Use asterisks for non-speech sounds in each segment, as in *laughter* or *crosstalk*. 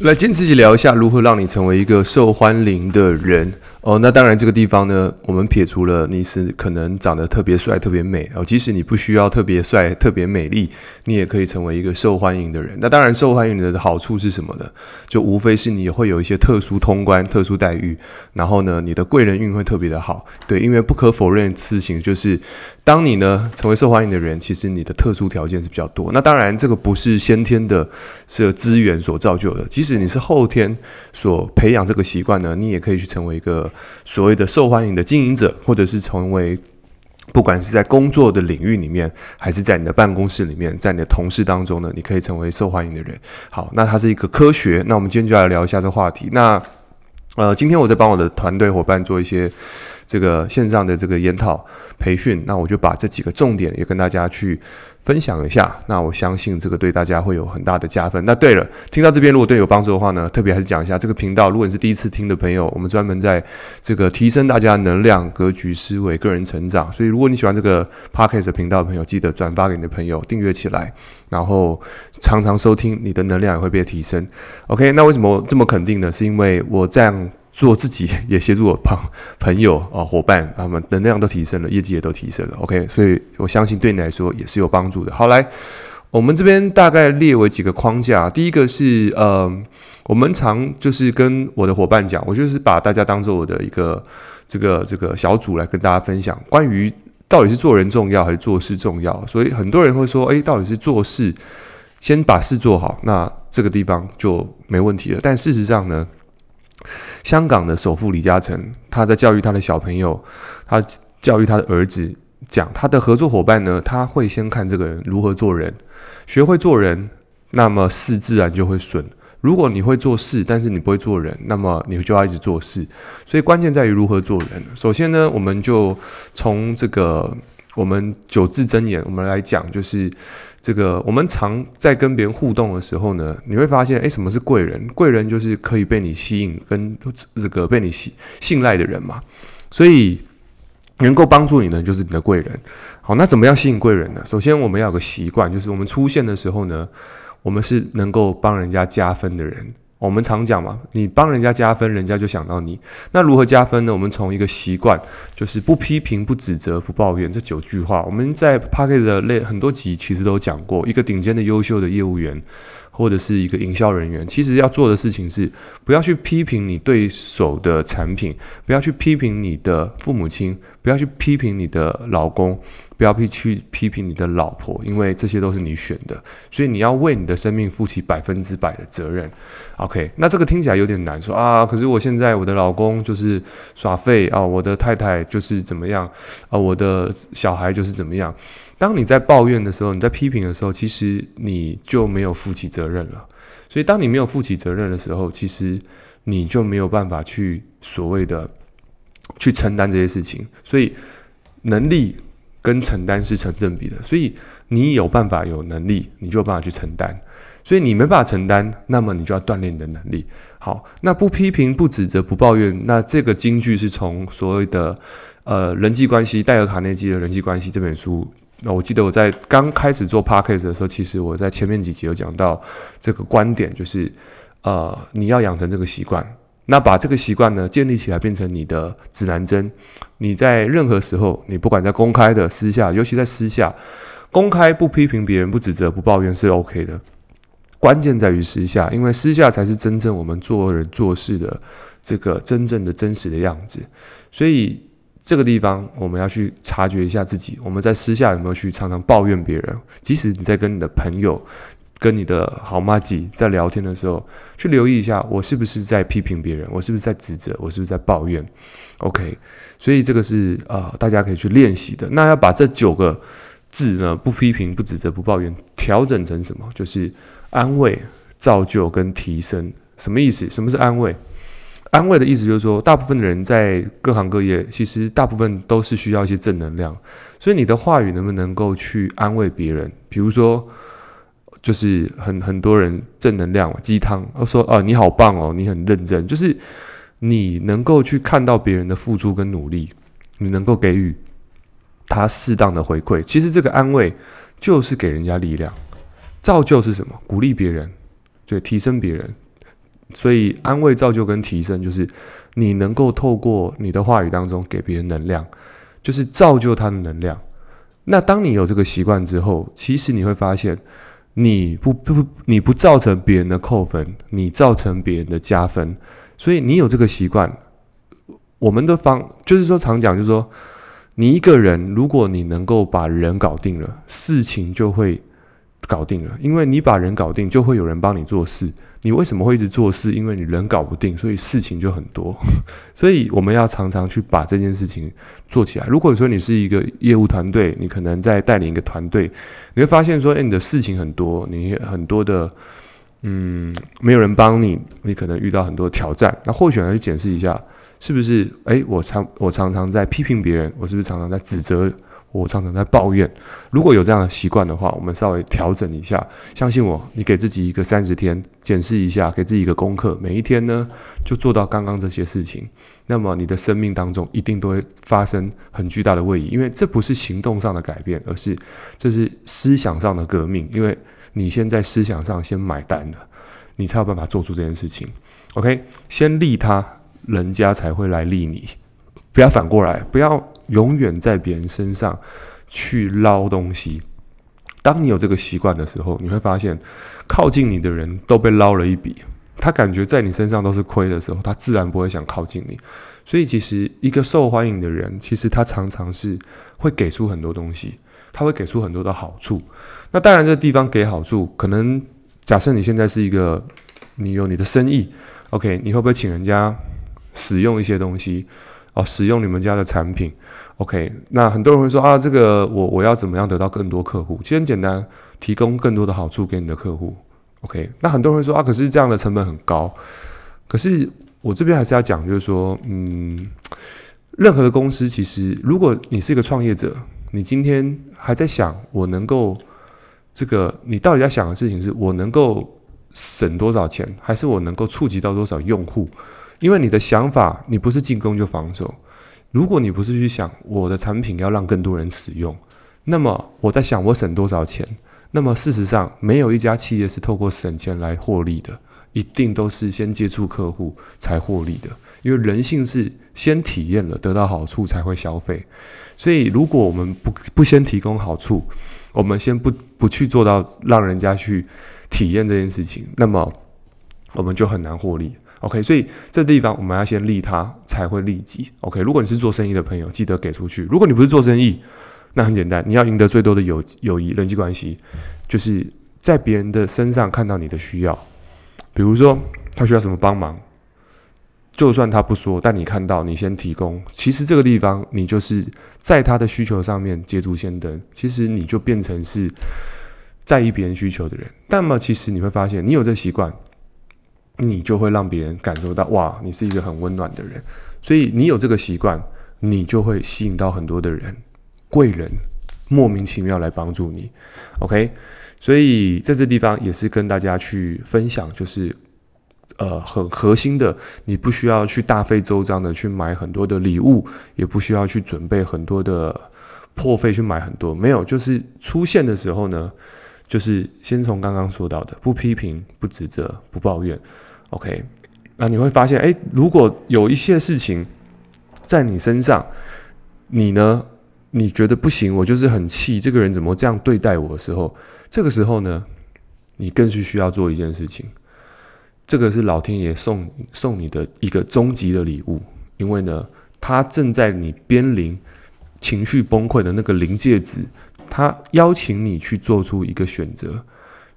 来，今天自己聊一下如何让你成为一个受欢迎的人。哦。那当然，这个地方呢，我们撇除了你是可能长得特别帅、特别美哦，即使你不需要特别帅、特别美丽，你也可以成为一个受欢迎的人。那当然，受欢迎的好处是什么呢？就无非是你会有一些特殊通关、特殊待遇，然后呢，你的贵人运会特别的好。对，因为不可否认的事情就是，当你呢成为受欢迎的人，其实你的特殊条件是比较多。那当然，这个不是先天的是资源所造就的，即使你是后天所培养这个习惯呢，你也可以去成为一个所谓的受欢迎的经营者，或者是成为不管是在工作的领域里面，还是在你的办公室里面，在你的同事当中呢，你可以成为受欢迎的人。好，那它是一个科学。那我们今天就来聊一下这话题。那呃，今天我在帮我的团队伙伴做一些。这个线上的这个研讨培训，那我就把这几个重点也跟大家去分享一下。那我相信这个对大家会有很大的加分。那对了，听到这边如果对有帮助的话呢，特别还是讲一下这个频道。如果你是第一次听的朋友，我们专门在这个提升大家能量、格局、思维、个人成长。所以如果你喜欢这个 Podcast 频道的朋友，记得转发给你的朋友，订阅起来，然后常常收听，你的能量也会被提升。OK，那为什么这么肯定呢？是因为我这样。做自己 *laughs* 也协助我朋朋友啊伙伴，他们能量都提升了，业绩也都提升了。OK，所以我相信对你来说也是有帮助的。好，来，我们这边大概列为几个框架。第一个是，呃，我们常就是跟我的伙伴讲，我就是把大家当做我的一个这个这个小组来跟大家分享，关于到底是做人重要还是做事重要。所以很多人会说，诶，到底是做事先把事做好，那这个地方就没问题了。但事实上呢？香港的首富李嘉诚，他在教育他的小朋友，他教育他的儿子，讲他的合作伙伴呢，他会先看这个人如何做人，学会做人，那么事自然就会顺。如果你会做事，但是你不会做人，那么你就要一直做事。所以关键在于如何做人。首先呢，我们就从这个我们九字真言，我们来讲，就是。这个我们常在跟别人互动的时候呢，你会发现，哎，什么是贵人？贵人就是可以被你吸引跟这个被你信信赖的人嘛。所以能够帮助你的就是你的贵人。好，那怎么样吸引贵人呢？首先我们要有个习惯，就是我们出现的时候呢，我们是能够帮人家加分的人。我们常讲嘛，你帮人家加分，人家就想到你。那如何加分呢？我们从一个习惯，就是不批评、不指责、不抱怨这九句话。我们在 Pocket 的类很多集其实都讲过，一个顶尖的优秀的业务员。或者是一个营销人员，其实要做的事情是不要去批评你对手的产品，不要去批评你的父母亲，不要去批评你的老公，不要去批评你的老婆，因为这些都是你选的，所以你要为你的生命负起百分之百的责任。OK，那这个听起来有点难说啊，可是我现在我的老公就是耍废啊，我的太太就是怎么样啊，我的小孩就是怎么样。当你在抱怨的时候，你在批评的时候，其实你就没有负起责任了。所以，当你没有负起责任的时候，其实你就没有办法去所谓的去承担这些事情。所以，能力跟承担是成正比的。所以，你有办法有能力，你就有办法去承担。所以，你没办法承担，那么你就要锻炼你的能力。好，那不批评、不指责、不抱怨，那这个金句是从所谓的呃人际关系，戴尔·卡内基的人际关系这本书。那我记得我在刚开始做 podcast 的时候，其实我在前面几集有讲到这个观点，就是呃，你要养成这个习惯，那把这个习惯呢建立起来，变成你的指南针。你在任何时候，你不管在公开的、私下，尤其在私下，公开不批评别人、不指责、不抱怨是 OK 的。关键在于私下，因为私下才是真正我们做人做事的这个真正的真实的样子。所以。这个地方我们要去察觉一下自己，我们在私下有没有去常常抱怨别人？即使你在跟你的朋友、跟你的好妈吉在聊天的时候，去留意一下，我是不是在批评别人？我是不是在指责？我是不是在抱怨？OK，所以这个是呃大家可以去练习的。那要把这九个字呢，不批评、不指责、不抱怨，调整成什么？就是安慰、造就跟提升。什么意思？什么是安慰？安慰的意思就是说，大部分的人在各行各业，其实大部分都是需要一些正能量。所以你的话语能不能够去安慰别人？比如说，就是很很多人正能量鸡汤，说啊你好棒哦，你很认真，就是你能够去看到别人的付出跟努力，你能够给予他适当的回馈。其实这个安慰就是给人家力量。造就是什么？鼓励别人，对，提升别人。所以安慰、造就跟提升，就是你能够透过你的话语当中给别人能量，就是造就他的能量。那当你有这个习惯之后，其实你会发现，你不不你不造成别人的扣分，你造成别人的加分。所以你有这个习惯，我们的方就是说常讲，就是说你一个人，如果你能够把人搞定了，事情就会搞定了，因为你把人搞定，就会有人帮你做事。你为什么会一直做事？因为你人搞不定，所以事情就很多。*laughs* 所以我们要常常去把这件事情做起来。如果说你是一个业务团队，你可能在带领一个团队，你会发现说，诶，你的事情很多，你很多的，嗯，没有人帮你，你可能遇到很多挑战。那或许要去检视一下，是不是？诶，我常我常常在批评别人，我是不是常常在指责？我常常在抱怨，如果有这样的习惯的话，我们稍微调整一下。相信我，你给自己一个三十天检视一下，给自己一个功课，每一天呢就做到刚刚这些事情，那么你的生命当中一定都会发生很巨大的位移，因为这不是行动上的改变，而是这是思想上的革命。因为你先在思想上先买单了，你才有办法做出这件事情。OK，先利他，人家才会来利你，不要反过来，不要。永远在别人身上去捞东西。当你有这个习惯的时候，你会发现靠近你的人都被捞了一笔。他感觉在你身上都是亏的时候，他自然不会想靠近你。所以，其实一个受欢迎的人，其实他常常是会给出很多东西，他会给出很多的好处。那当然，这个地方给好处，可能假设你现在是一个，你有你的生意，OK，你会不会请人家使用一些东西？哦，使用你们家的产品，OK。那很多人会说啊，这个我我要怎么样得到更多客户？其实很简单，提供更多的好处给你的客户，OK。那很多人会说啊，可是这样的成本很高。可是我这边还是要讲，就是说，嗯，任何的公司其实，如果你是一个创业者，你今天还在想我能够这个，你到底在想的事情是我能够省多少钱，还是我能够触及到多少用户？因为你的想法，你不是进攻就防守。如果你不是去想我的产品要让更多人使用，那么我在想我省多少钱。那么事实上，没有一家企业是透过省钱来获利的，一定都是先接触客户才获利的。因为人性是先体验了得到好处才会消费。所以，如果我们不不先提供好处，我们先不不去做到让人家去体验这件事情，那么我们就很难获利。OK，所以这地方我们要先利他，才会利己。OK，如果你是做生意的朋友，记得给出去。如果你不是做生意，那很简单，你要赢得最多的友友谊、人际关系，就是在别人的身上看到你的需要。比如说他需要什么帮忙，就算他不说，但你看到，你先提供。其实这个地方，你就是在他的需求上面捷足先登。其实你就变成是在意别人需求的人。那么，其实你会发现，你有这习惯。你就会让别人感受到，哇，你是一个很温暖的人，所以你有这个习惯，你就会吸引到很多的人，贵人莫名其妙来帮助你，OK？所以在这地方也是跟大家去分享，就是呃很核心的，你不需要去大费周章的去买很多的礼物，也不需要去准备很多的破费去买很多，没有，就是出现的时候呢，就是先从刚刚说到的，不批评、不指责、不抱怨。OK，那你会发现，哎，如果有一些事情在你身上，你呢，你觉得不行，我就是很气，这个人怎么这样对待我的时候，这个时候呢，你更是需要做一件事情，这个是老天爷送送你的一个终极的礼物，因为呢，他正在你边临情绪崩溃的那个临界值，他邀请你去做出一个选择，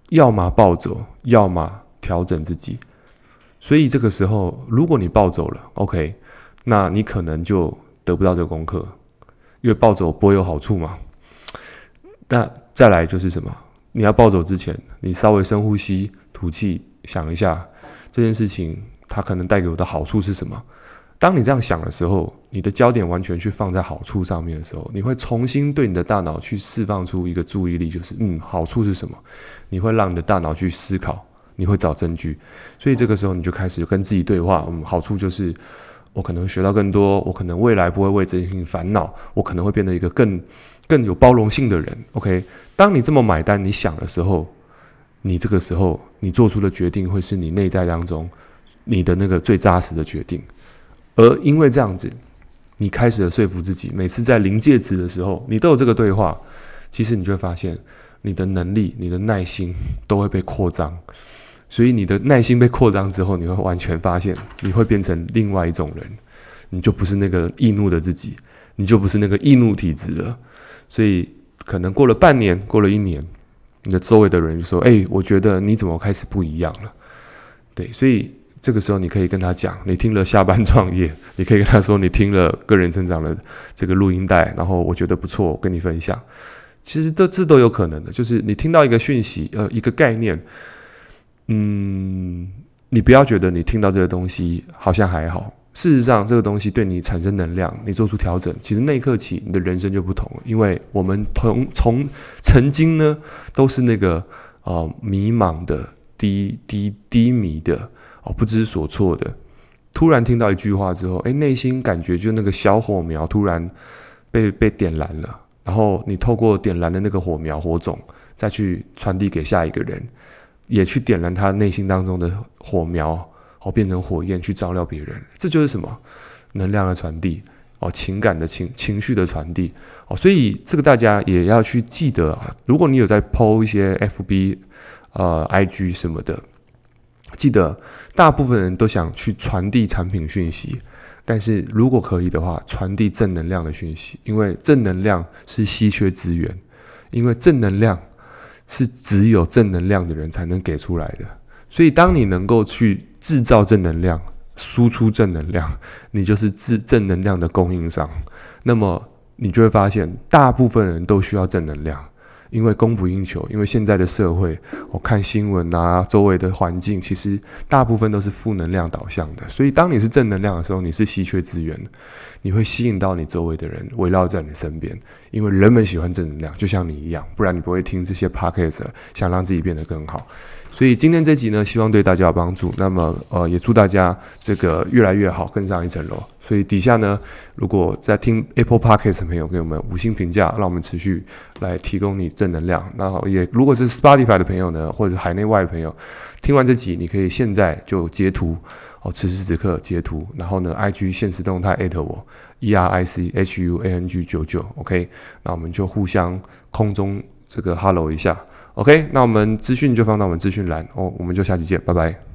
要么暴走，要么调整自己。所以这个时候，如果你暴走了，OK，那你可能就得不到这个功课，因为暴走不会有好处嘛。那再来就是什么？你要暴走之前，你稍微深呼吸、吐气，想一下这件事情它可能带给我的好处是什么。当你这样想的时候，你的焦点完全去放在好处上面的时候，你会重新对你的大脑去释放出一个注意力，就是嗯，好处是什么？你会让你的大脑去思考。你会找证据，所以这个时候你就开始跟自己对话。嗯，好处就是我可能学到更多，我可能未来不会为这件事情烦恼，我可能会变得一个更更有包容性的人。OK，当你这么买单，你想的时候，你这个时候你做出的决定会是你内在当中你的那个最扎实的决定。而因为这样子，你开始了说服自己，每次在临界值的时候，你都有这个对话，其实你就会发现，你的能力、你的耐心都会被扩张。所以你的耐心被扩张之后，你会完全发现，你会变成另外一种人，你就不是那个易怒的自己，你就不是那个易怒体质了。所以可能过了半年，过了一年，你的周围的人就说：“哎，我觉得你怎么开始不一样了？”对，所以这个时候你可以跟他讲，你听了下班创业，你可以跟他说，你听了个人成长的这个录音带，然后我觉得不错，我跟你分享。其实这这都有可能的，就是你听到一个讯息，呃，一个概念。嗯，你不要觉得你听到这个东西好像还好，事实上这个东西对你产生能量，你做出调整，其实那一刻起你的人生就不同了。因为我们从从曾经呢都是那个呃迷茫的、低低低迷的哦不知所措的，突然听到一句话之后，诶，内心感觉就那个小火苗突然被被点燃了，然后你透过点燃的那个火苗火种，再去传递给下一个人。也去点燃他内心当中的火苗，哦，变成火焰去照料别人，这就是什么能量的传递哦，情感的情情绪的传递哦，所以这个大家也要去记得啊。如果你有在 PO 一些 FB 呃 IG 什么的，记得大部分人都想去传递产品讯息，但是如果可以的话，传递正能量的讯息，因为正能量是稀缺资源，因为正能量。是只有正能量的人才能给出来的，所以当你能够去制造正能量、输出正能量，你就是正正能量的供应商。那么你就会发现，大部分人都需要正能量。因为供不应求，因为现在的社会，我看新闻啊，周围的环境其实大部分都是负能量导向的。所以，当你是正能量的时候，你是稀缺资源，你会吸引到你周围的人围绕在你身边。因为人们喜欢正能量，就像你一样，不然你不会听这些 podcast，想让自己变得更好。所以今天这集呢，希望对大家有帮助。那么，呃，也祝大家这个越来越好，更上一层楼。所以底下呢，如果在听 Apple Podcast 的朋友，给我们五星评价，让我们持续来提供你正能量。那也如果是 Spotify 的朋友呢，或者海内外的朋友，听完这集，你可以现在就截图哦，此时此刻截图，然后呢，IG 限时动态艾特我 E R I C H U A N G 九九，OK，那我们就互相空中这个 Hello 一下。OK，那我们资讯就放到我们资讯栏哦，我们就下期见，拜拜。